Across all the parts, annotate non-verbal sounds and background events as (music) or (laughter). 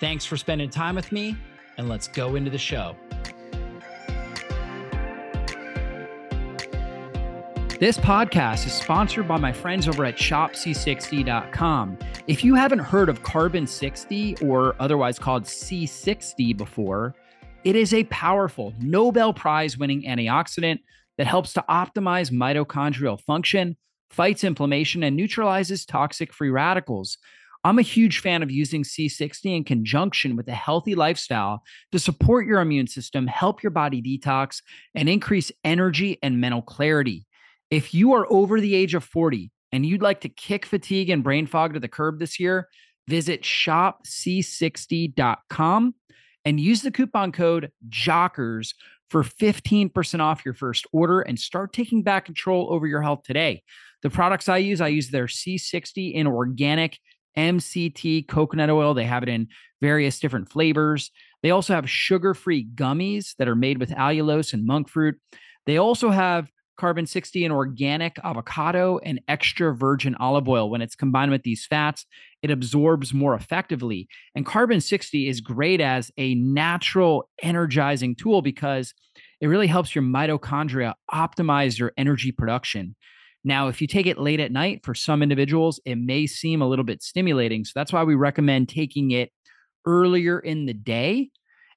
Thanks for spending time with me, and let's go into the show. This podcast is sponsored by my friends over at shopc60.com. If you haven't heard of Carbon 60 or otherwise called C60 before, it is a powerful Nobel Prize winning antioxidant that helps to optimize mitochondrial function, fights inflammation, and neutralizes toxic free radicals. I'm a huge fan of using C60 in conjunction with a healthy lifestyle to support your immune system, help your body detox, and increase energy and mental clarity. If you are over the age of 40 and you'd like to kick fatigue and brain fog to the curb this year, visit shopc60.com and use the coupon code JOCKERS for 15% off your first order and start taking back control over your health today. The products I use, I use their C60 in organic MCT coconut oil. They have it in various different flavors. They also have sugar free gummies that are made with allulose and monk fruit. They also have carbon 60 and organic avocado and extra virgin olive oil. When it's combined with these fats, it absorbs more effectively. And carbon 60 is great as a natural energizing tool because it really helps your mitochondria optimize your energy production. Now, if you take it late at night, for some individuals, it may seem a little bit stimulating. So that's why we recommend taking it earlier in the day.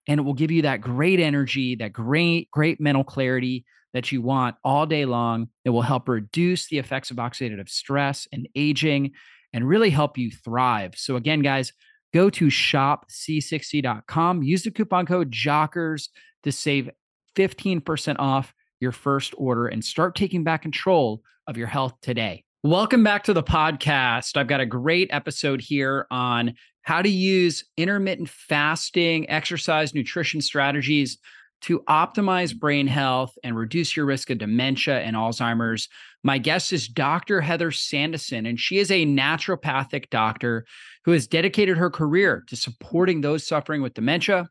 And it will give you that great energy, that great, great mental clarity that you want all day long. It will help reduce the effects of oxidative stress and aging and really help you thrive. So, again, guys, go to shopc60.com, use the coupon code JOCKERS to save 15% off your first order and start taking back control of your health today. Welcome back to the podcast. I've got a great episode here on how to use intermittent fasting, exercise, nutrition strategies to optimize brain health and reduce your risk of dementia and Alzheimer's. My guest is Dr. Heather Sandison, and she is a naturopathic doctor who has dedicated her career to supporting those suffering with dementia.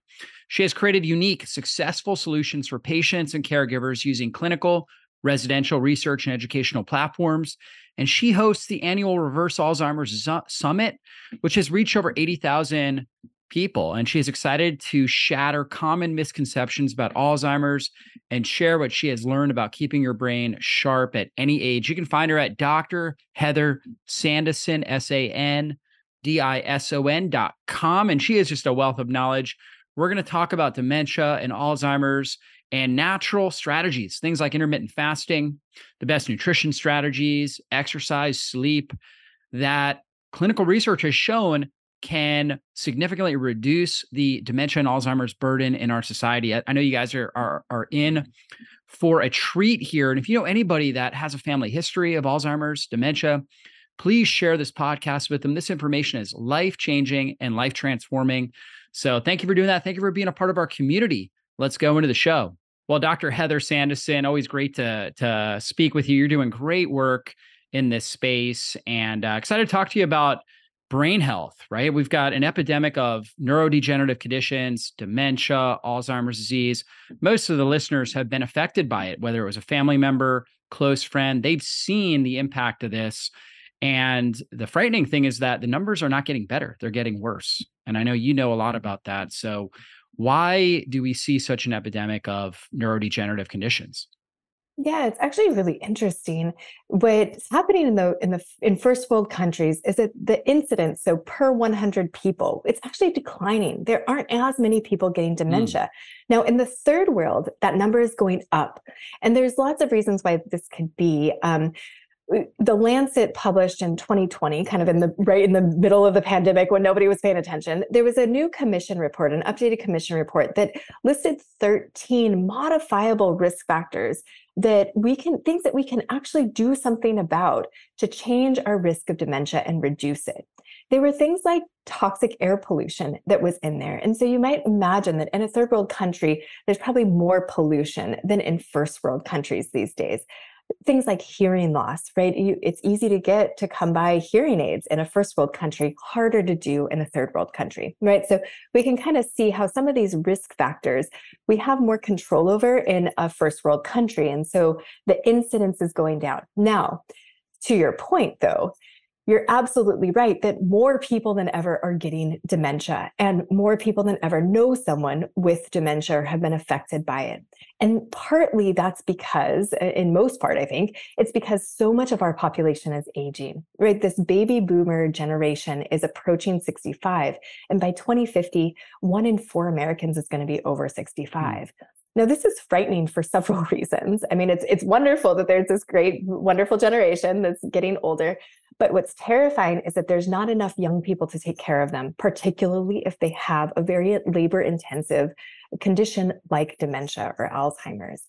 She has created unique, successful solutions for patients and caregivers using clinical, residential research and educational platforms. And she hosts the annual Reverse Alzheimer's Summit, which has reached over 80,000 people. And she is excited to shatter common misconceptions about Alzheimer's and share what she has learned about keeping your brain sharp at any age. You can find her at Dr. Heather Sandison, S A N D I S O N dot com. And she is just a wealth of knowledge. We're going to talk about dementia and Alzheimer's and natural strategies, things like intermittent fasting, the best nutrition strategies, exercise, sleep, that clinical research has shown can significantly reduce the dementia and Alzheimer's burden in our society. I know you guys are, are, are in for a treat here. And if you know anybody that has a family history of Alzheimer's, dementia, please share this podcast with them. This information is life changing and life transforming. So thank you for doing that. Thank you for being a part of our community. Let's go into the show. Well, Dr. Heather Sandison, always great to to speak with you. You're doing great work in this space, and uh, excited to talk to you about brain health. Right, we've got an epidemic of neurodegenerative conditions, dementia, Alzheimer's disease. Most of the listeners have been affected by it, whether it was a family member, close friend. They've seen the impact of this. And the frightening thing is that the numbers are not getting better, they're getting worse. And I know you know a lot about that. So, why do we see such an epidemic of neurodegenerative conditions? Yeah, it's actually really interesting. What's happening in the in the in first world countries is that the incidence, so per 100 people, it's actually declining. There aren't as many people getting hmm. dementia. Mm. Now, in the third world, that number is going up, and there's lots of reasons why this could be. Um, the Lancet published in 2020, kind of in the right in the middle of the pandemic when nobody was paying attention, there was a new commission report, an updated commission report that listed 13 modifiable risk factors that we can things that we can actually do something about to change our risk of dementia and reduce it. There were things like toxic air pollution that was in there. And so you might imagine that in a third world country, there's probably more pollution than in first world countries these days things like hearing loss, right? You, it's easy to get to come by hearing aids in a first world country, harder to do in a third world country, right? So we can kind of see how some of these risk factors we have more control over in a first world country. And so the incidence is going down. Now, to your point, though, you're absolutely right that more people than ever are getting dementia, and more people than ever know someone with dementia or have been affected by it. And partly that's because, in most part, I think, it's because so much of our population is aging, right? This baby boomer generation is approaching 65. And by 2050, one in four Americans is going to be over 65. Mm. Now, this is frightening for (laughs) several reasons. I mean, it's it's wonderful that there's this great, wonderful generation that's getting older. But what's terrifying is that there's not enough young people to take care of them, particularly if they have a very labor intensive condition like dementia or Alzheimer's.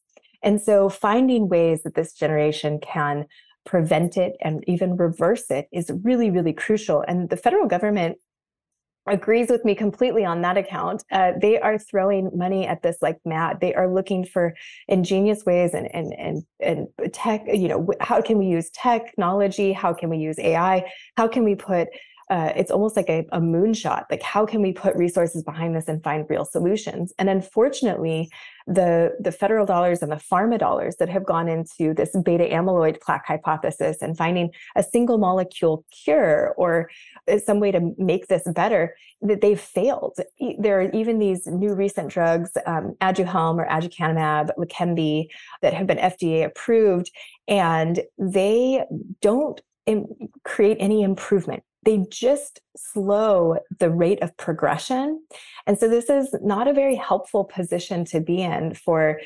And so finding ways that this generation can prevent it and even reverse it is really, really crucial. And the federal government agrees with me completely on that account. Uh, they are throwing money at this like mad. They are looking for ingenious ways and and and and tech. You know, how can we use technology? How can we use AI? How can we put uh, it's almost like a, a moonshot. Like, how can we put resources behind this and find real solutions? And unfortunately, the the federal dollars and the pharma dollars that have gone into this beta amyloid plaque hypothesis and finding a single molecule cure or uh, some way to make this better, that they've failed. There are even these new recent drugs, um, Aduhelm or aducanumab, Leqembi, that have been FDA approved, and they don't create any improvement they just slow the rate of progression. And so this is not a very helpful position to be in for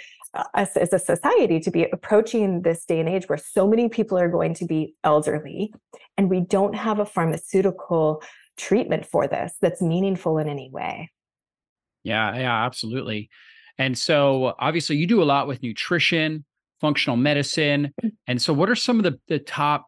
us as a society to be approaching this day and age where so many people are going to be elderly and we don't have a pharmaceutical treatment for this that's meaningful in any way. Yeah, yeah, absolutely. And so obviously you do a lot with nutrition, functional medicine. Mm. And so what are some of the, the top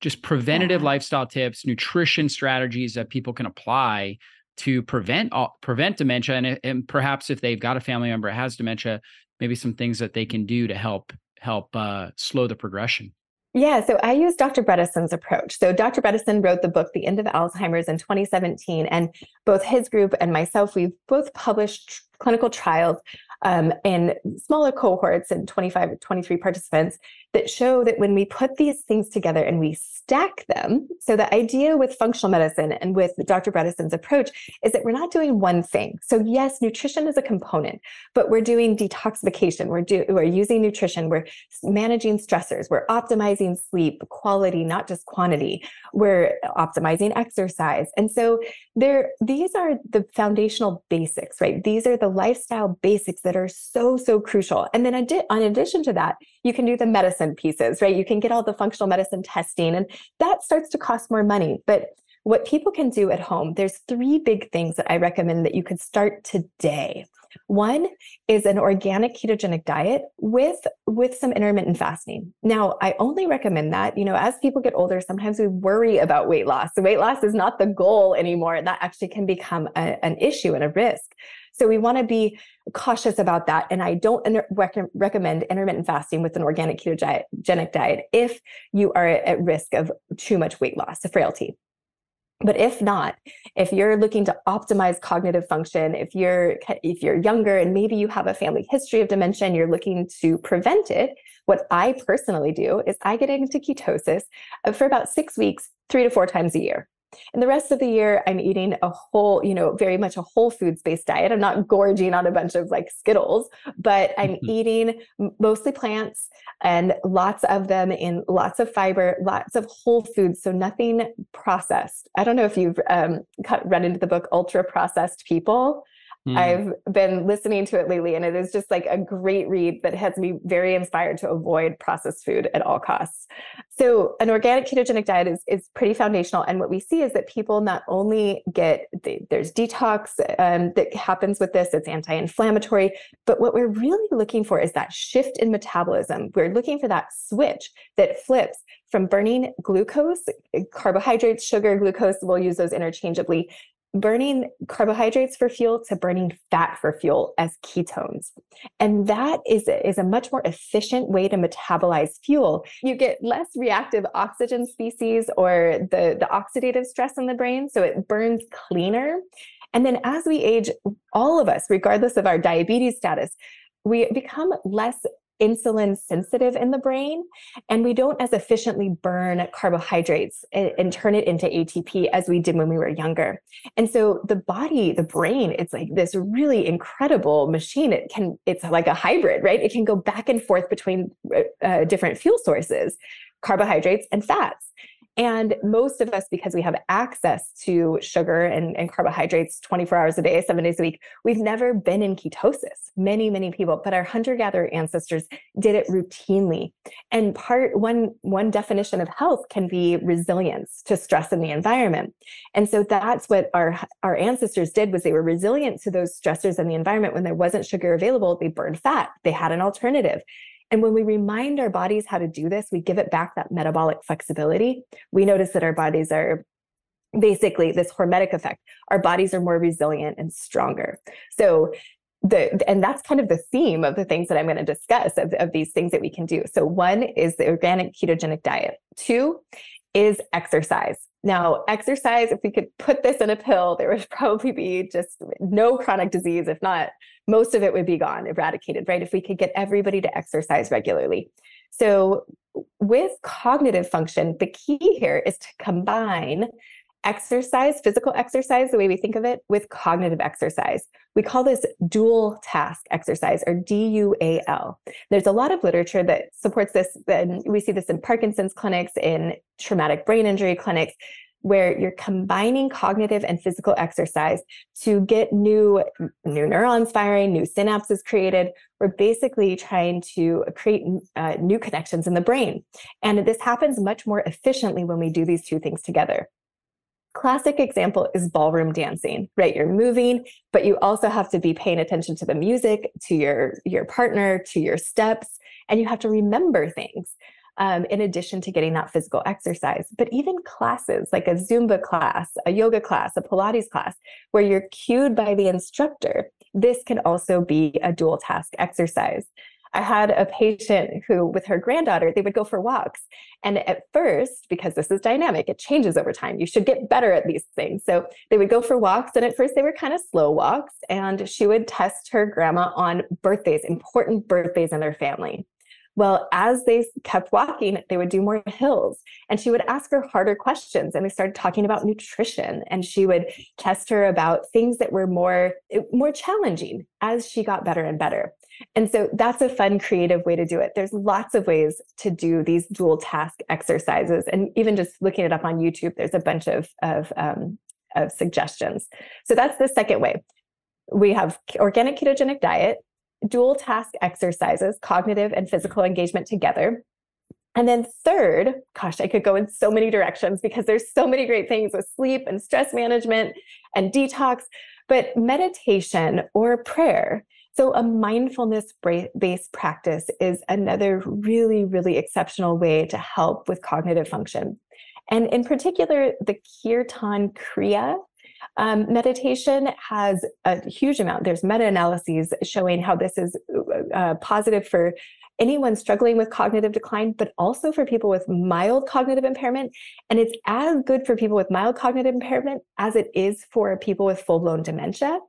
just preventative yeah. lifestyle tips, nutrition strategies that people can apply to prevent prevent dementia, and, and perhaps if they've got a family member that has dementia, maybe some things that they can do to help help uh, slow the progression. Yeah, so I use Dr. Bredesen's approach. So Dr. Bredesen wrote the book The End of Alzheimer's in 2017, and both his group and myself, we've both published clinical trials um, in smaller cohorts and 25 23 participants that show that when we put these things together and we stack them, so the idea with functional medicine and with Dr. Bredesen's approach is that we're not doing one thing. So yes, nutrition is a component, but we're doing detoxification. We're do, we're using nutrition. We're managing stressors. We're optimizing sleep quality, not just quantity. We're optimizing exercise. And so there, these are the foundational basics, right? These are the lifestyle basics that are so, so crucial. And then adi- in addition to that, you can do the medicine pieces, right? You can get all the functional medicine testing, and that starts to cost more money. But what people can do at home, there's three big things that I recommend that you could start today. One is an organic ketogenic diet with with some intermittent fasting. Now, I only recommend that, you know, as people get older, sometimes we worry about weight loss. The weight loss is not the goal anymore, that actually can become a, an issue and a risk. So we want to be cautious about that. And I don't rec- recommend intermittent fasting with an organic ketogenic diet if you are at risk of too much weight loss, frailty. But if not, if you're looking to optimize cognitive function, if you're if you're younger and maybe you have a family history of dementia and you're looking to prevent it, what I personally do is I get into ketosis uh, for about 6 weeks, 3 to 4 times a year. And the rest of the year, I'm eating a whole, you know, very much a whole foods based diet. I'm not gorging on a bunch of like Skittles, but I'm mm-hmm. eating mostly plants and lots of them in lots of fiber, lots of whole foods. So nothing processed. I don't know if you've um, cut, read into the book Ultra Processed People. Mm. I've been listening to it lately, and it is just like a great read that has me very inspired to avoid processed food at all costs. So, an organic ketogenic diet is, is pretty foundational. And what we see is that people not only get the, there's detox um, that happens with this, it's anti inflammatory, but what we're really looking for is that shift in metabolism. We're looking for that switch that flips from burning glucose, eh, carbohydrates, sugar, glucose, we'll use those interchangeably, burning carbohydrates for fuel to burning fat for fuel as ketones. And that is, is a much more efficient way to metabolize fuel. You get less reactive oxygen species or the, the oxidative stress in the brain, so it burns cleaner. And then as we age, all of us, regardless of our diabetes status, we become less insulin sensitive in the brain and we don't as efficiently burn carbohydrates and, and, turn it into ATP as we did when we were younger. And so the body, the brain, it's like this really incredible machine. It can, it's like a hybrid, right? It can go back and forth between uh, different fuel sources, carbohydrates and fats. And most of us, because we have access to sugar and, and carbohydrates 24 hours a day, seven days a week, we've never been in ketosis. Many, many people, but our hunter-gatherer ancestors did it routinely. And part one, one definition of health can be resilience to stress in the environment. And so that's what our, our ancestors did was they were resilient to those stressors in the environment. When there wasn't sugar available, they burned fat. They had an alternative. And when we remind our bodies how to do this, we give it back that metabolic flexibility. We notice that our bodies are basically this hormetic effect. Our bodies are more resilient and stronger. So the and that's kind of the theme of the things that I'm going to discuss of, of these things that we can do. So one is the organic ketogenic diet. Two is exercise. Now, exercise, if we could put this in a pill, there would (laughs) probably be just no chronic disease. If not, most of it would be gone, eradicated, right? If we could get everybody to exercise regularly. So, with cognitive function, the key here is to combine exercise, physical exercise, the way we think of it, with cognitive exercise. We call this dual task exercise or DUAL. There's a lot of literature that supports this. And we see this in Parkinson's clinics, in traumatic brain injury clinics, where you're combining cognitive and physical exercise to get new new neurons firing new synapses created we're basically trying to create uh, new connections in the brain and this happens much more efficiently when we do these two things together classic example is ballroom dancing right? You're moving but you also have to be paying attention to the music to your your partner to your steps and you have to remember things um, in addition to getting that physical exercise. But even classes like a zumba class a yoga class a pilates class where you're cued by the instructor this can also be a dual task exercise I had a patient who, with her granddaughter, they would go for walks. And at first, because this is dynamic, it changes over time. You should get better at these things. So they would go for walks. And at first, they were kind of slow walks. And she would test her grandma on birthdays, important birthdays in their family. Well, as they kept walking, they would do more hills and she would ask her harder questions. And they started talking about nutrition and she would test her about things that were more, more challenging as she got better and better. And so that's a fun, creative way to do it. There's lots of ways to do these dual task exercises. And even just looking it up on YouTube, there's a bunch of, of, um, of suggestions. So that's the second way. We have organic ketogenic diet, dual task exercises, cognitive and physical engagement together. And then third, gosh, I could go in so many directions because there's so many great things with sleep and stress management and detox, but meditation or prayer so, a mindfulness based practice is another really, really exceptional way to help with cognitive function. And in particular, the Kirtan Kriya um, meditation has a huge amount. There's meta analyses showing how this is uh, positive for anyone struggling with cognitive decline, but also for people with mild cognitive impairment. And it's as good for people with mild cognitive impairment as it is for people with full blown dementia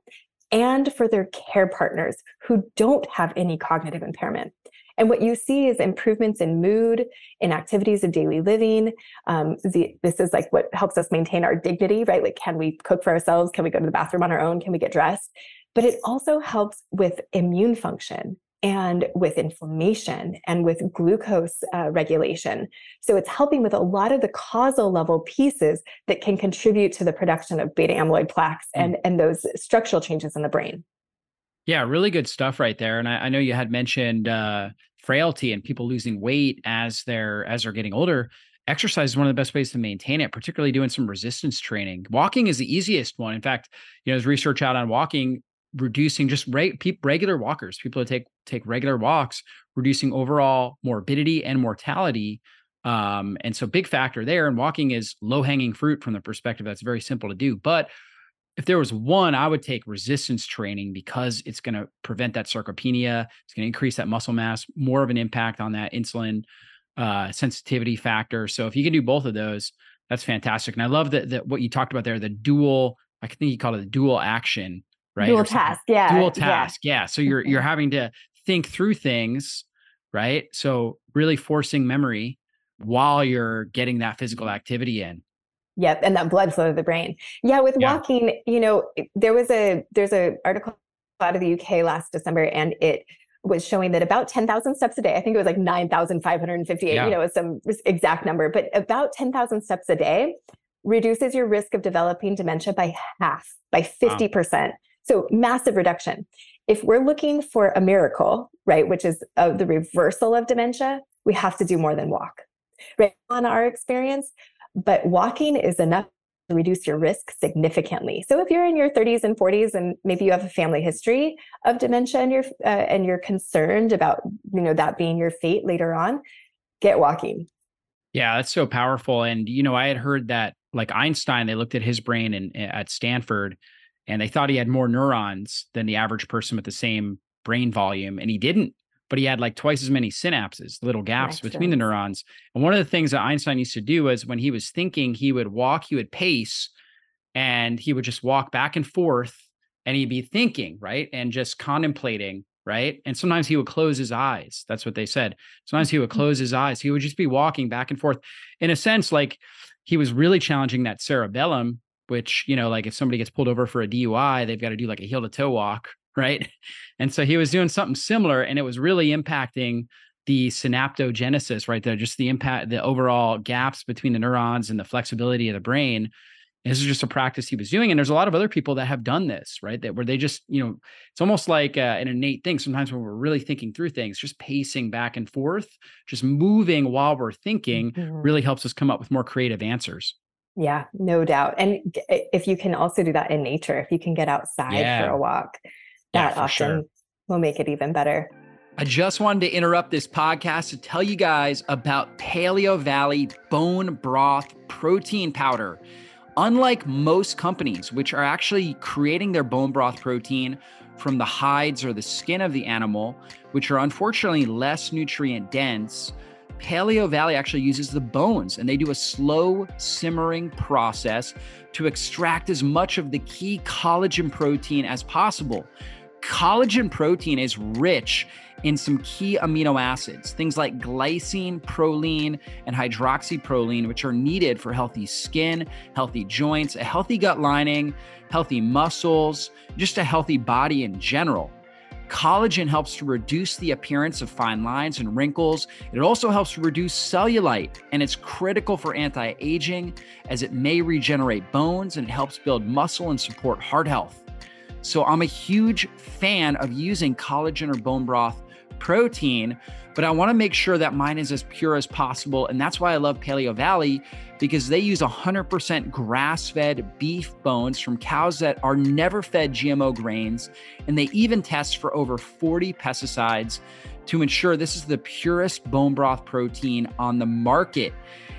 and for their care partners who don't have any cognitive impairment. And what you see is improvements in mood, in activities of daily living. Um, the, this is like what helps us maintain our dignity, right? Like, can we cook for ourselves? Can we go to the bathroom on our own? Can we get dressed? But it also helps with immune function and with inflammation and with glucose uh, regulation. So it's helping with a lot of the causal level pieces that can contribute to the production of beta amyloid plaques mm. and, and those structural changes in the brain. Yeah, really good stuff right there. And I, I know you had mentioned uh, frailty and people losing weight as they're as they're getting older. Exercise is one of the best ways to maintain it, particularly doing some resistance training. Walking is the easiest one. In fact, you know, there's research out on walking reducing just re- regular walkers, people that take take regular walks, reducing overall morbidity and mortality. Um, and so big factor there. And walking is low hanging fruit from the perspective that's very simple to do. But if there was one, I would take resistance training because it's going to prevent that sarcopenia. It's going to increase that muscle mass, more of an impact on that insulin uh, sensitivity factor. So if you can do both of those, that's fantastic. And I love that that what you talked about there, the dual. I think you call it the dual action, right? Dual task, yeah. Dual task, yeah. yeah. So you're you're (laughs) having to think through things, right? So really forcing memory while you're getting that physical activity in. Yep, and that blood flow to the brain. Yeah, with yeah. walking, you know, there was a there's a article out of the UK last December, and it was showing that about 10,000 steps a day, I think it was like 9,558, yeah. you know, some exact number, but about 10,000 steps a day reduces your risk of developing dementia by half, by 50%. Wow. So massive reduction. If we're looking for a miracle, right, which is uh, the reversal of dementia, we have to do more than walk, right? On our experience, but walking is enough to reduce your risk significantly. So if you're in your 30s and 40s and maybe you have a family history of dementia and you're uh, and you're concerned about you know that being your fate later on, get walking. Yeah, that's so powerful. And you know, I had heard that like Einstein, they looked at his brain and at Stanford, and they thought he had more neurons than the average person with the same brain volume, and he didn't but he had like twice as many synapses, little gaps between the neurons. And one of the things that Einstein used to do was when he was thinking, he would walk, he would pace, and he would just walk back and forth and he'd be thinking, right? And just contemplating, right? And sometimes he would close his eyes. That's what they said. Sometimes he would mm-hmm. close his eyes. He would just be walking back and forth. In a sense, like he was really challenging that cerebellum, which, you know, like if somebody gets pulled over for a DUI, they've got to do like a heel to toe walk, right? And so he was doing something similar, and it was really impacting the synaptogenesis, right there, just the impact, the overall gaps between the neurons and the flexibility of the brain. this is just a practice he was doing, and there's a lot of other people that have done this, right? That where they just, you know, it's almost like uh, an innate thing. Sometimes when we're really thinking through things, just pacing back and forth, just moving while we're thinking, mm-hmm. really helps us come up with more creative answers. Yeah, no doubt. And if you can also do that in nature, if you can get outside yeah. for a walk, that yeah, often sure. will make it even better. I just wanted to interrupt this podcast to tell you guys about Paleo Valley Bone Broth Protein Powder. Unlike most companies, which are actually creating their bone broth protein from the hides or the skin of the animal, which are unfortunately less nutrient dense, Paleo Valley actually uses the bones and they do a slow simmering process to extract as much of the key collagen protein as possible collagen protein is rich in some key amino acids, things like glycine, proline, and hydroxyproline, which are needed for healthy skin, healthy joints, a healthy gut lining, healthy muscles, just a healthy body in general. Collagen helps to reduce the appearance of fine lines and wrinkles. It also helps to reduce cellulite, and it's critical for anti aging as it may regenerate bones and it helps build muscle and support heart health. So I'm a huge fan of using collagen or bone broth protein, but I want to make sure that mine is as pure as possible. And that's why I love Paleo Valley because they use 100% grass fed beef bones from cows that are never fed GMO grains. And they even test for over 40 pesticides to ensure this is the purest bone broth protein on the market.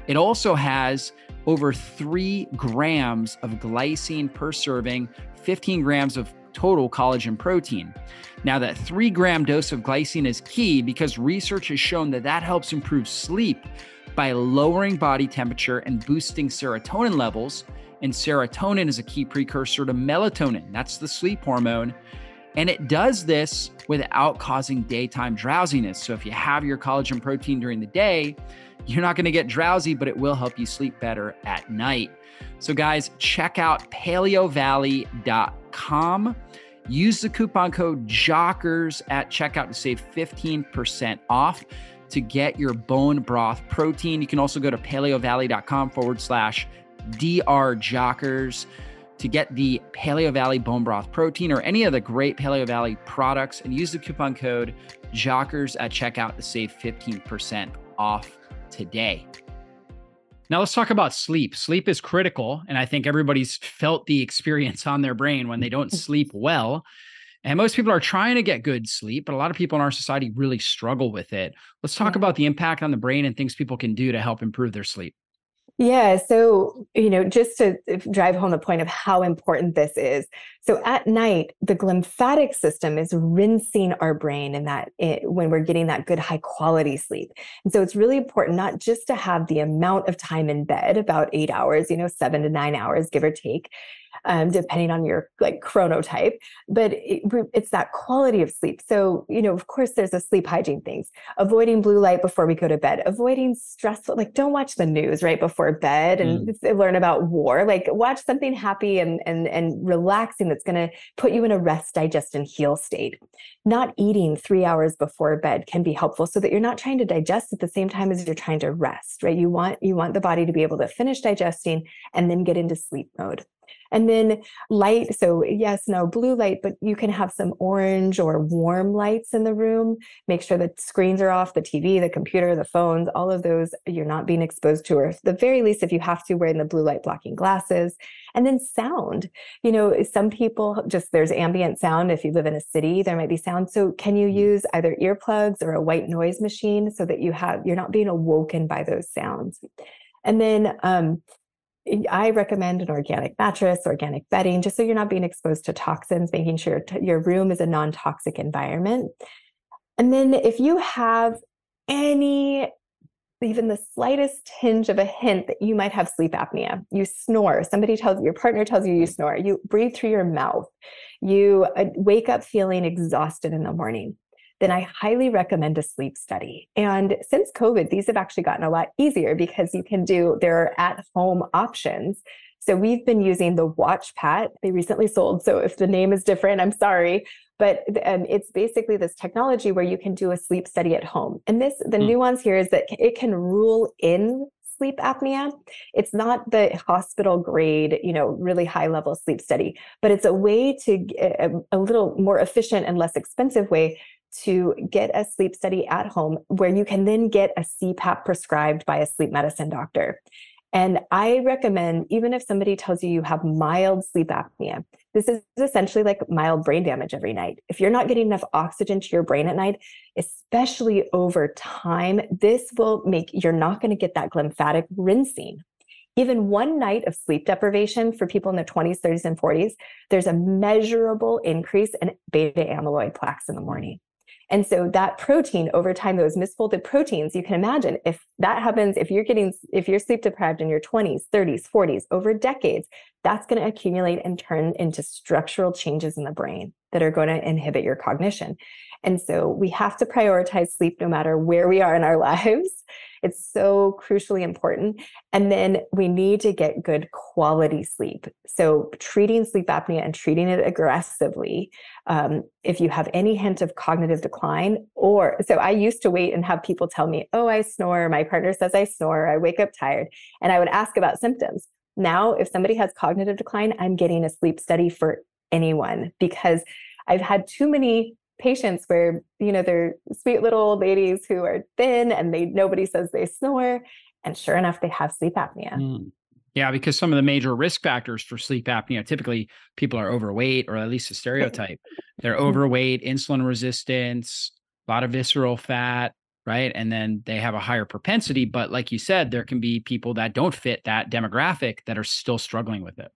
It also has over three grams of glycine per serving 15 grams of total collagen protein. Now, that three gram dose of glycine is key because research has shown that that helps improve sleep by lowering body temperature and boosting serotonin levels. And serotonin is a key precursor to melatonin, that's the sleep hormone. And it does this without causing daytime drowsiness. So, if you have your collagen protein during the day, you're not going to get drowsy, but it will help you sleep better at night. So, guys, check out paleovalley.com. Use the coupon code JOCKERS at checkout to save 15% off to get your bone broth protein. You can also go to paleovalley.com forward slash drjockers to get the Paleo Valley bone broth protein or any of the great Paleo Valley products and use the coupon code JOCKERS at checkout to save 15% off today. Now let's talk about sleep. Sleep is critical. And I think everybody's felt the experience on their brain when they don't (laughs) sleep well. And most people are trying to get good sleep, but a lot of people in our society really struggle with it. Let's talk yeah. about the impact on the brain and things people can do to help improve their sleep. Yeah. So, you know, just to drive home the point of how important this is. So, at night, the glymphatic system is rinsing our brain and that it, when we're getting that good, high quality sleep. And so, it's really important not just to have the amount of time in bed, about eight hours, you know, seven to nine hours, give or take, um, depending on your like chronotype. But it, it's that quality of sleep. So, you know, of course, there's a sleep hygiene things, avoiding blue light before we go to bed, avoiding stressful, like don't watch the news right before bed and mm. learn about war. Like watch something happy and and and relaxing that's going to put you in a rest, digest, and heal state. Not eating three hours before bed can be helpful so that you're not trying to digest at the same time as you're trying to rest, right? You want you want the body to be able to finish digesting and then get into sleep mode. And then light, so yes, no blue light, but you can have some orange or warm lights in the room. Make sure the screens are off, the TV, the computer, the phones, all of those you're not being exposed to, or at the very least, if you have to, wearing the blue light blocking glasses. And then sound, you know, some people just there's ambient sound. If you live in a city, there might be sound. So can you mm. use either earplugs or a white noise machine so that you have you're not being awoken by those sounds? And then um, I recommend an organic mattress, organic bedding, just so you're not being exposed to toxins, making sure your room is a non toxic environment. And then if you have any, even the slightest tinge of a hint that you might have sleep apnea, you snore, somebody tells your partner tells you you snore, you breathe through your mouth, you uh, wake up feeling exhausted in the morning then I highly recommend a sleep study. And since COVID, these have actually gotten a lot easier because you can do their at home options. So we've been using the WatchPat. They recently sold. So if the name is different, I'm sorry. But um, it's basically this technology where you can do a sleep study at home. And this, the mm. nuance here is that it can rule in sleep apnea. It's not the hospital grade, you know, really high level sleep study, but it's a way to a, a little more efficient and less expensive way to get a sleep study at home where you can then get a CPAP prescribed by a sleep medicine doctor. And I recommend, even if somebody tells you you have mild sleep apnea, this is essentially like mild brain damage every night. If you're not getting enough oxygen to your brain at night, especially over time, this will make you're not going to get that glymphatic rinsing. Even one night of sleep deprivation for people in their 20s, 30s, and 40s, there's a measurable increase in beta amyloid plaques in the morning. And so that protein over time, those misfolded proteins, you can imagine if that happens, if you're getting, if you're sleep deprived in your 20s, 30s, 40s, over decades, that's going to accumulate and turn into structural changes in the brain that are going to inhibit your cognition. And so we have to prioritize sleep no matter where we are in our (laughs) lives. It's so crucially important. And then we need to get good quality sleep. So treating sleep apnea and treating it aggressively. Um, if you have any hint of cognitive decline, or so I used to wait and have people tell me, oh, I snore. My partner says I snore. I wake up tired. And I would ask about symptoms. Now, if somebody has cognitive decline, I'm getting a sleep study for anyone because I've had too many patients where you know they're sweet little old ladies who are thin and they nobody says they snore and sure enough they have sleep apnea. Mm. yeah because some of the major risk factors for sleep apnea typically people are overweight or at least a stereotype. They're mm-hmm. overweight insulin resistance a lot of visceral fat right? And then they have a higher propensity but like you said there can be people that don't fit that demographic that are still struggling with it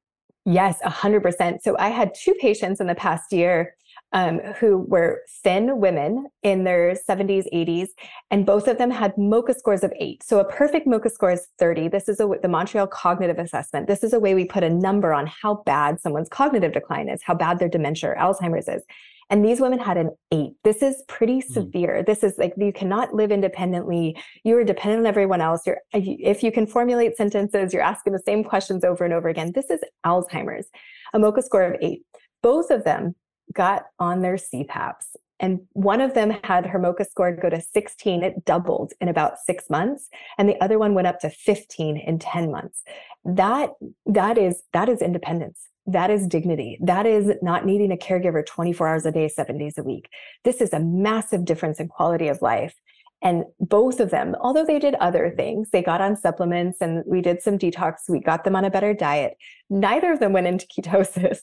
yes 100% so i had two patients in the past year um, who were thin women in their 70s, 80s, and both of them had MoCA scores of eight. So a perfect MoCA score is 30. This is a, the Montreal Cognitive Assessment. This is a way we put a number on how bad someone's cognitive decline is, how bad their dementia or Alzheimer's is. And these women had an eight. This is pretty mm. severe. This is like you cannot live independently. You are dependent on everyone else. You're if you can formulate sentences, you're asking the same questions over and over again. This is Alzheimer's. A MoCA score of eight. Both of them got on their CPAPs. And one of them had her MoCA score go to 16. It doubled in about six months. And the other one went up to 15 in 10 months. That, that is, that is independence. That is dignity. That is not needing a caregiver 24 hours a day, seven days a week. This is a massive difference in quality of life. And both of them, although they did other things, they got on supplements and we did some detox, we got them on a better diet. Neither of them went into (laughs) ketosis,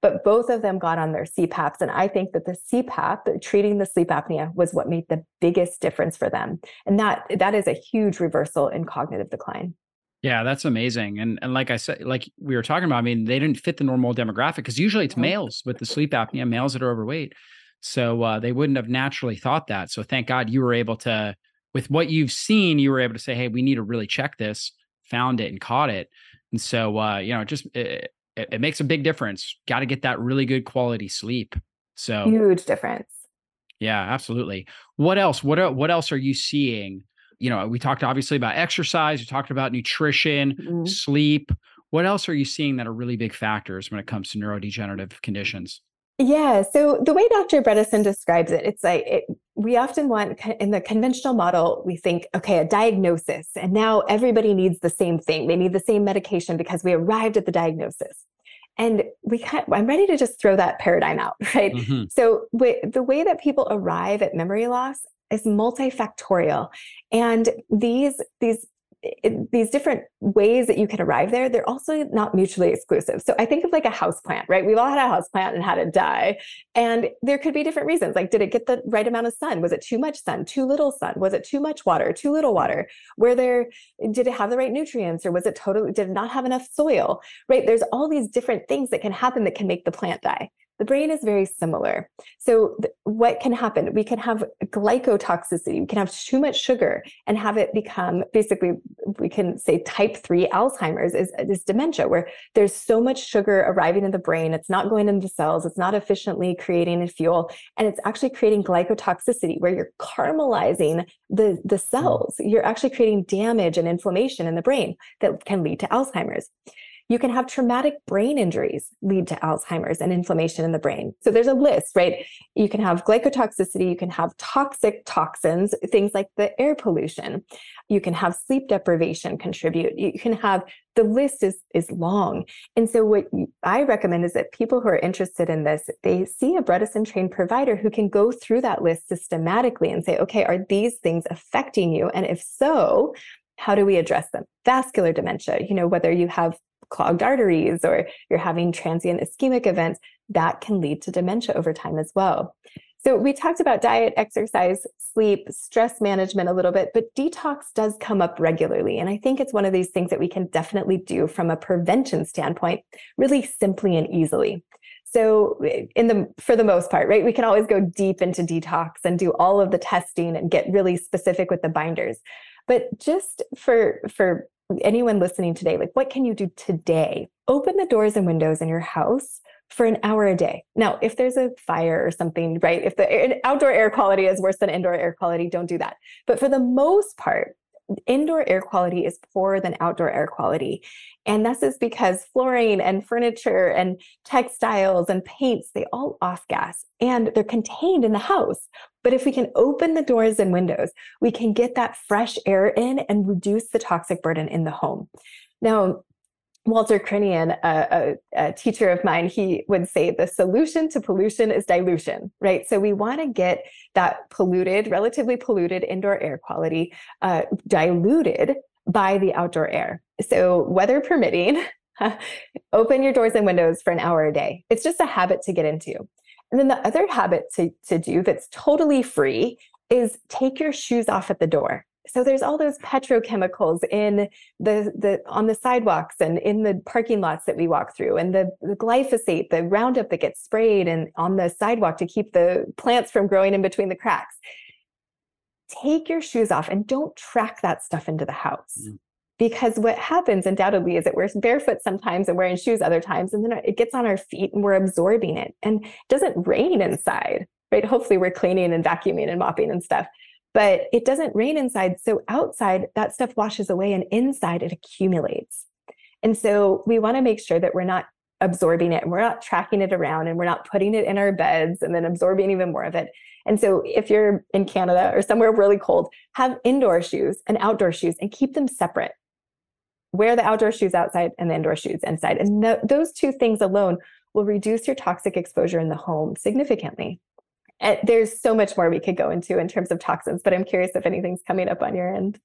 but both of them got on their CPAPs. And I think that the CPAP, treating the sleep apnea, was what made the biggest difference for them. And that that is a huge reversal in cognitive decline. Yeah, that's amazing. And and like I said, like we were talking about, I mean, they didn't fit the normal demographic because usually it's males with the sleep apnea, males that are overweight. So uh, they wouldn't have naturally thought that. So thank God you were able to, with what you've seen, you were able to say, hey, we need to really check this, found it and caught it. And so uh, you know, just it, it, it makes a big difference. Got to get that really good quality sleep. So huge difference. Yeah, absolutely. What else? What are, what else are you seeing? You know, we talked obviously about exercise, we talked about nutrition, mm-hmm. sleep. What else are you seeing that are really big factors when it comes to neurodegenerative conditions? Yeah. So the way Dr. Bredesen describes it, it's like it, we often want in the conventional model, we think, okay, a diagnosis, and now everybody needs the same thing. They need the same medication because we arrived at the diagnosis. And we kind I'm ready to just throw that paradigm out, (laughs) right? Mm-hmm. So the way that people arrive at memory loss is multifactorial. And these, these eh, these different ways that you can arrive there, they're also not mutually exclusive. So I think of like a house plant, right? We've all had a house plant and had it die. And there could be different reasons. Like, did it get the right amount of sun? Was it too much sun, too little sun? Was it too much water, too little water? where there, did it have the right nutrients or was it totally, did it not have enough soil, right? There's all these different things that can happen that can make the plant die. The brain is very similar. So, th- what can happen? We can have glycotoxicity. We can have too much sugar and have it become basically, we can say type 3 Alzheimer's is, is dementia, where there's so much sugar arriving in the brain. It's not going into the cells, it's not efficiently creating a fuel, and it's actually creating glycotoxicity, where you're caramelizing the, the hmm. cells. You're actually creating damage and inflammation in the brain that can lead to Alzheimer's. You can have traumatic brain injuries lead to Alzheimer's and inflammation in the brain. So there's a list, right? You can have glycotoxicity, you can have toxic toxins, things like the air pollution. You can have sleep deprivation contribute. You can have the list is is long. And so what I recommend is that people who are interested in this, they see a Bredesen trained provider who can go through that list systematically and say, okay, are these things affecting you? And if so, how do we address them? Vascular dementia, you know, whether you have clogged arteries or you're having transient ischemic events, that can lead to dementia over time as well. So we talked about diet, exercise, sleep, stress management a little bit, but detox does come up regularly. And I think it's one of these things that we can definitely do from a prevention standpoint, really simply and easily. So in the for the most part, right, we can always go deep into detox and do all of the testing and get really specific with the binders. But just for for anyone listening today, like what can you do today? Open the doors and windows in your house for an hour a day. Now, if there's a fire or something, right? If the outdoor air quality is worse than indoor air quality, don't do that. But for the most part, indoor air quality is poorer than outdoor air quality. And this is because flooring and furniture and textiles and paints, they all off gas and they're contained in the house. But if we can open the doors and windows, we can get that fresh air in and reduce the toxic burden in the home. Now, Walter Crinnion, a, a, a, teacher of mine, he would say the solution to pollution is dilution, right? So we want to get that polluted, relatively polluted indoor air quality uh, diluted by the outdoor air. So weather permitting, (laughs) open your doors and windows for an hour a day. It's just a habit to get into. And then the other habit to, to do that's totally free is take your shoes off at the door so there's all those petrochemicals in the the on the sidewalks and in the parking lots that we walk through and the, the glyphosate the roundup that gets sprayed and on the sidewalk to keep the plants from growing in between the cracks. Take your shoes off and don't track that stuff into the house. Mm. because what happens undoubtedly is that we're barefoot sometimes and wearing shoes other times and then it gets on our feet and we're absorbing it and it doesn't rain inside right? Hopefully we're cleaning and vacuuming and mopping and stuff but it doesn't rain inside. So outside, that stuff washes away, and inside, it accumulates. And so we want to make sure that we're not absorbing it and we're not tracking it around and we're not putting it in our beds and then absorbing even more of it. And so if you're in Canada or somewhere really cold, have indoor shoes and outdoor shoes and keep them separate. Wear the outdoor shoes outside and the indoor shoes inside. And th- those two things alone will reduce your toxic exposure in the home significantly. And there's so much more we could go into in terms of toxins, but I'm curious if anything's coming up on your end.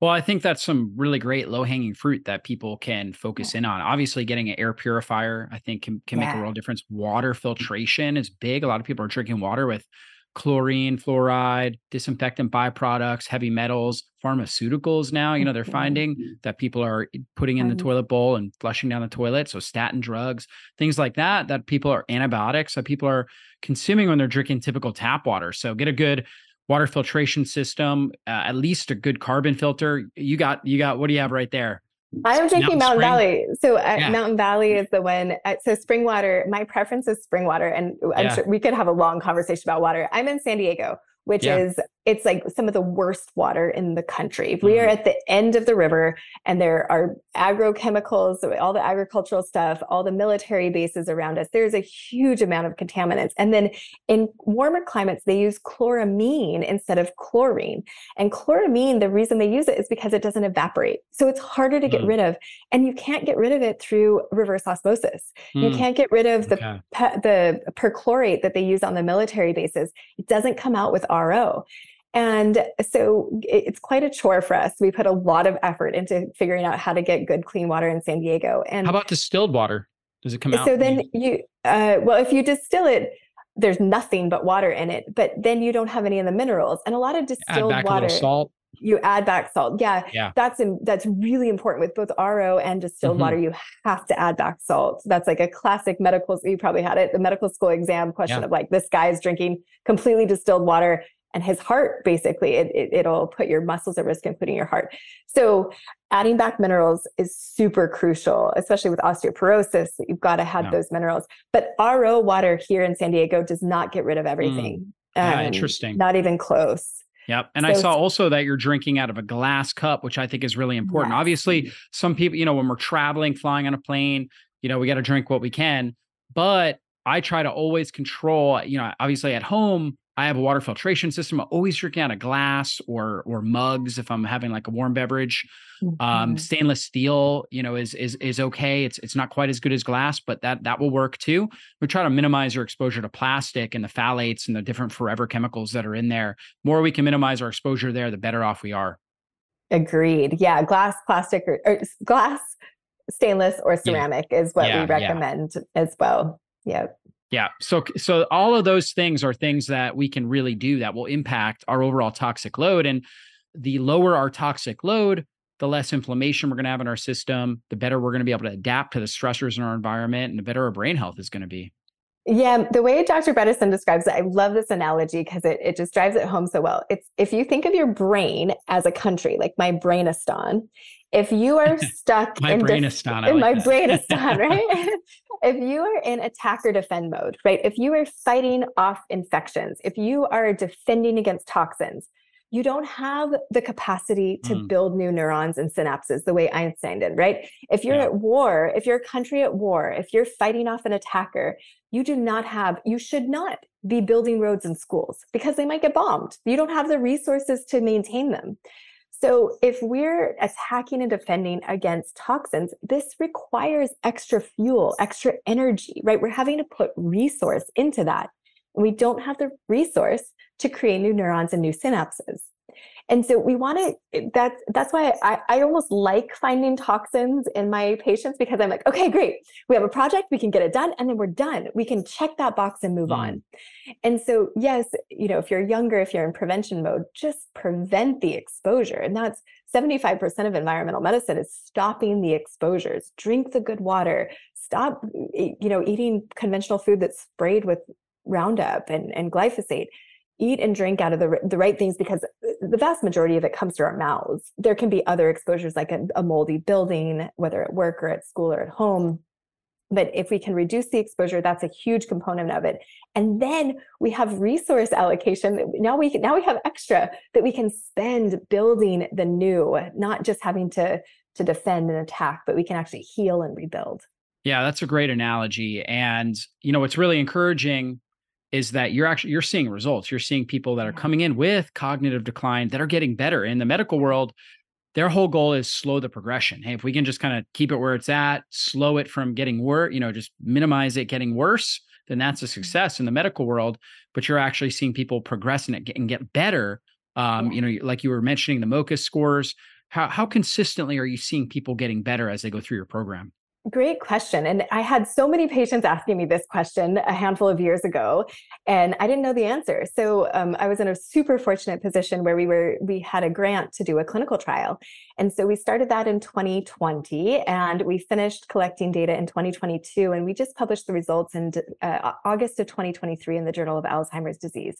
Well, I think that's some really great low hanging fruit that people can focus in on. Obviously, getting an air purifier, I think, can, can make a real difference. Water mm. filtration is big. A lot of people are drinking water with chlorine, fluoride, disinfectant byproducts, heavy metals, pharmaceuticals now. You know, they're finding that people are putting in the toilet bowl and flushing down the toilet. So, statin drugs, things like that, that people are antibiotics that people are consuming when they're drinking typical tap water. So, get a good water filtration system, uh, at least a good carbon filter. You got, you got, what do you have right there? I'm drinking Mountain Mountain Valley. So uh, Yeah. Mountain Valley is the one. Uh, so spring water. My preference is spring water, and I'm Yeah. sure we could have a long conversation about water. I'm in San Diego, which Yeah. is it's like some of the worst water in the country. We are Mhm. at the end of the river, and there are agrochemicals, all the agricultural stuff, all the military bases around us. There's a huge amount of contaminants, and then in warmer climates, they use chloramine instead of chlorine. And chloramine, the reason they use it is because it doesn't evaporate. So it's harder to get Mm. rid of. And you can't get rid of it through reverse osmosis. You Mm, can't get rid of the, okay. pe- the perchlorate that they use on the military bases. It doesn't come out with RO. And so it's quite a chore for us. We put a lot of effort into figuring out how to get good clean water in San Diego. And How about distilled water? Does it come out? so then you, uh, well, if you distill it, there's nothing but water in it, but then you don't have any of the minerals. And a lot of add distilled water, salt. you add back salt. Yeah, Yeah. that's in, that's really important with both RO and distilled Mhm. water. You have to add back salt. That's like a classic medical. You probably had it, the medical school exam question Yeah. of like this guy is drinking completely distilled water, and his heart basically it, it it'll put your muscles at risk, including your heart. So adding back minerals is super crucial, especially with osteoporosis. You've got to have Yeah. those minerals. But RO water here in San Diego does not get rid of everything. Mm. Yeah, Um, interesting. Not even close. Yep. And I saw also that you're drinking out of a glass cup, which I think is really important. Yes. Obviously, some people, you know, when we're traveling, flying on a plane, you know, we got to drink what we can. But I try to always control, you know, obviously at home, I have a water filtration system. I'm always drinking out of glass or or mugs if I'm having like a warm beverage. Um, Mhm. stainless steel, you know, is is is okay. It's it's not quite as good as glass, but that that will work too. We try to minimize your exposure to plastic and the phthalates and the different forever chemicals that are in there. More we can minimize our exposure there, the better off we are. Agreed. Yeah, glass, plastic, or, or glass, stainless, or Yeah. ceramic is what Yeah, we yeah. recommend as well. Yeah. Yeah. So so all of those things are things that we can really do that will impact our overall toxic load. And the lower our toxic load, the less inflammation we're going to have in our system, the better we're going to be able to adapt to the stressors in our environment, and the better our brain health is going to be. Yeah, the way Dr. Bredesen describes it, I love this analogy because it, it just drives it home so well. It's if you think of your brain as a country, like my brainistan, if you are (laughs) stuck My in def- brainistan, I in like my that. brainistan, (laughs) right? (laughs) if you are in attack or defend mode, right? If you are fighting off infections, if you are defending against toxins, you don't have the capacity to Mm. build new neurons and synapses the way Einstein did, right? If you're Yeah. at war, if you're a country at war, if you're fighting off an attacker, you do not have, you should not be building roads and schools because they might get bombed. You don't have the resources to maintain them. So, if we're attacking and defending against toxins, this requires extra fuel, extra energy, right? We're having to put resource into that. And we don't have the resource to create new neurons and new synapses. And so we want to, that's, that's why I, I almost like finding toxins in my patients because I'm like, okay, great. We have a project, we can get it done, and then we're done. We can check that box and move Mm. on. And so, yes, you know, if you're younger, if you're in prevention mode, just prevent the exposure. And that's 75% of environmental medicine is stopping the exposures. Drink the good water. Stop, you know, eating conventional food that's sprayed with Roundup and, and glyphosate. Eat and drink out of the, the right things because the vast majority of it comes through our mouths. There can be other exposures like a, a moldy building, whether at work or at school or at home. But if we can reduce the exposure, that's a huge component of it. And then we have resource allocation. Now we now we have extra that we can spend building the new, not just having to to defend and attack, but we can actually heal and rebuild. Yeah, that's a great analogy. And you know, what's really encouraging is that you're actually you're seeing results. You're seeing people that are coming in with cognitive decline that are getting better. In the medical world, their whole goal is slow the progression. Hey, if we can just kind of keep it where it's at, slow it from getting worse, you know, just minimize it getting worse, then that's a success in the medical world. But you're actually seeing people progress in it and get better. Um, you know, like you were mentioning the MOCA scores. How how consistently are you seeing people getting better as they go through your program? Great question. And I had so many patients asking me this question a handful of years ago, and I didn't know the answer. So um, I was in a super fortunate position where we were we had a grant to do a clinical trial, and so we started that in 2020, and we finished collecting data in 2022, and we just published the results in uh, August of 2023 in the Journal of Alzheimer's Disease.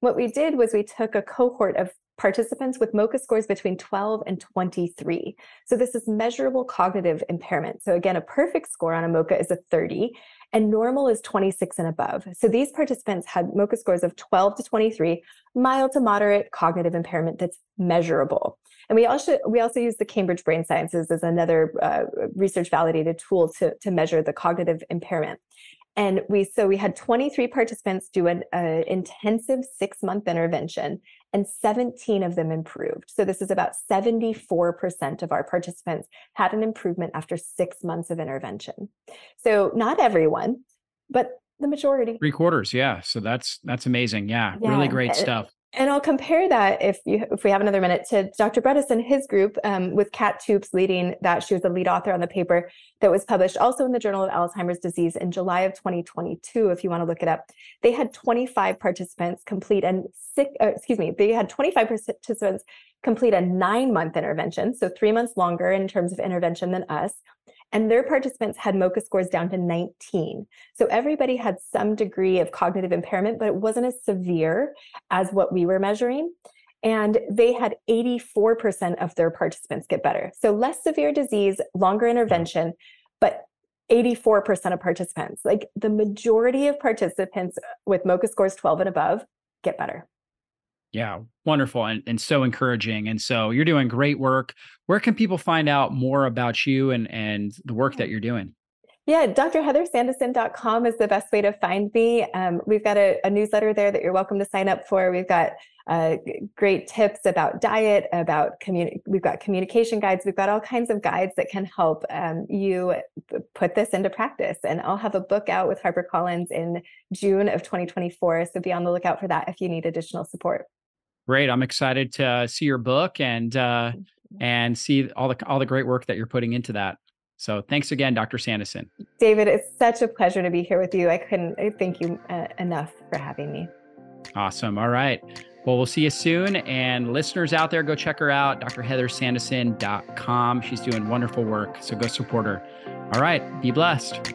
What we did was we took a cohort of participants with MoCA scores between 12 and 23. So this is measurable cognitive impairment. So again, a perfect score on a MoCA is a 30 and normal is 26 and above. So these participants had MoCA scores of 12 to 23, mild to moderate cognitive impairment that's measurable. And we also we also use the Cambridge Brain Sciences as another uh, research validated tool to, to measure the cognitive impairment. And we so we had 23 participants do an uh, intensive six month intervention, and 17 of them improved. So this is about 74% of our participants had an improvement after six months of intervention. So not everyone, but the majority. Three quarters, yeah. So that's that's amazing. Yeah, yeah. really great stuff. And I'll compare that if you if we have another minute to Dr. Bredesen and his group um, with Kat Toups leading that. She was the lead author on the paper that was published also in the Journal of Alzheimer's Disease in July of 2022. If you want to look it up, they had 25 participants complete and six. Uh, excuse me, they had 25 participants complete a nine month intervention, so three months longer in terms of intervention than us and their participants had MoCA scores down to 19. So everybody had some degree of cognitive impairment, but it wasn't as severe as what we were measuring. And they had 84% of their participants get better. So less severe disease, longer intervention, but 84% of participants, like the majority of participants with MoCA scores 12 and above, get better. Yeah, wonderful and, and so encouraging. And so you're doing great work. Where can people find out more about you and, and the work that you're doing? Yeah, drheathersandison.com is the best way to find me. Um, we've got a, a, newsletter there that you're welcome to sign up for. We've got uh, great tips about diet, about communi- we've got communication guides. We've got all kinds of guides that can help um, you put this into practice. And I'll have a book out with HarperCollins in June of 2024. So be on the lookout for that if you need additional support. Great. I'm excited to see your book and uh, and see all the all the great work that you're putting into that. So thanks again, Dr. Sandison. David, it's such a pleasure to be here with you. I couldn't thank you uh, enough for having me. Awesome. All right. Well, we'll see you soon. And listeners out there, go check her out, drheathersandison.com. She's doing wonderful work. So go support her. All right. Be blessed.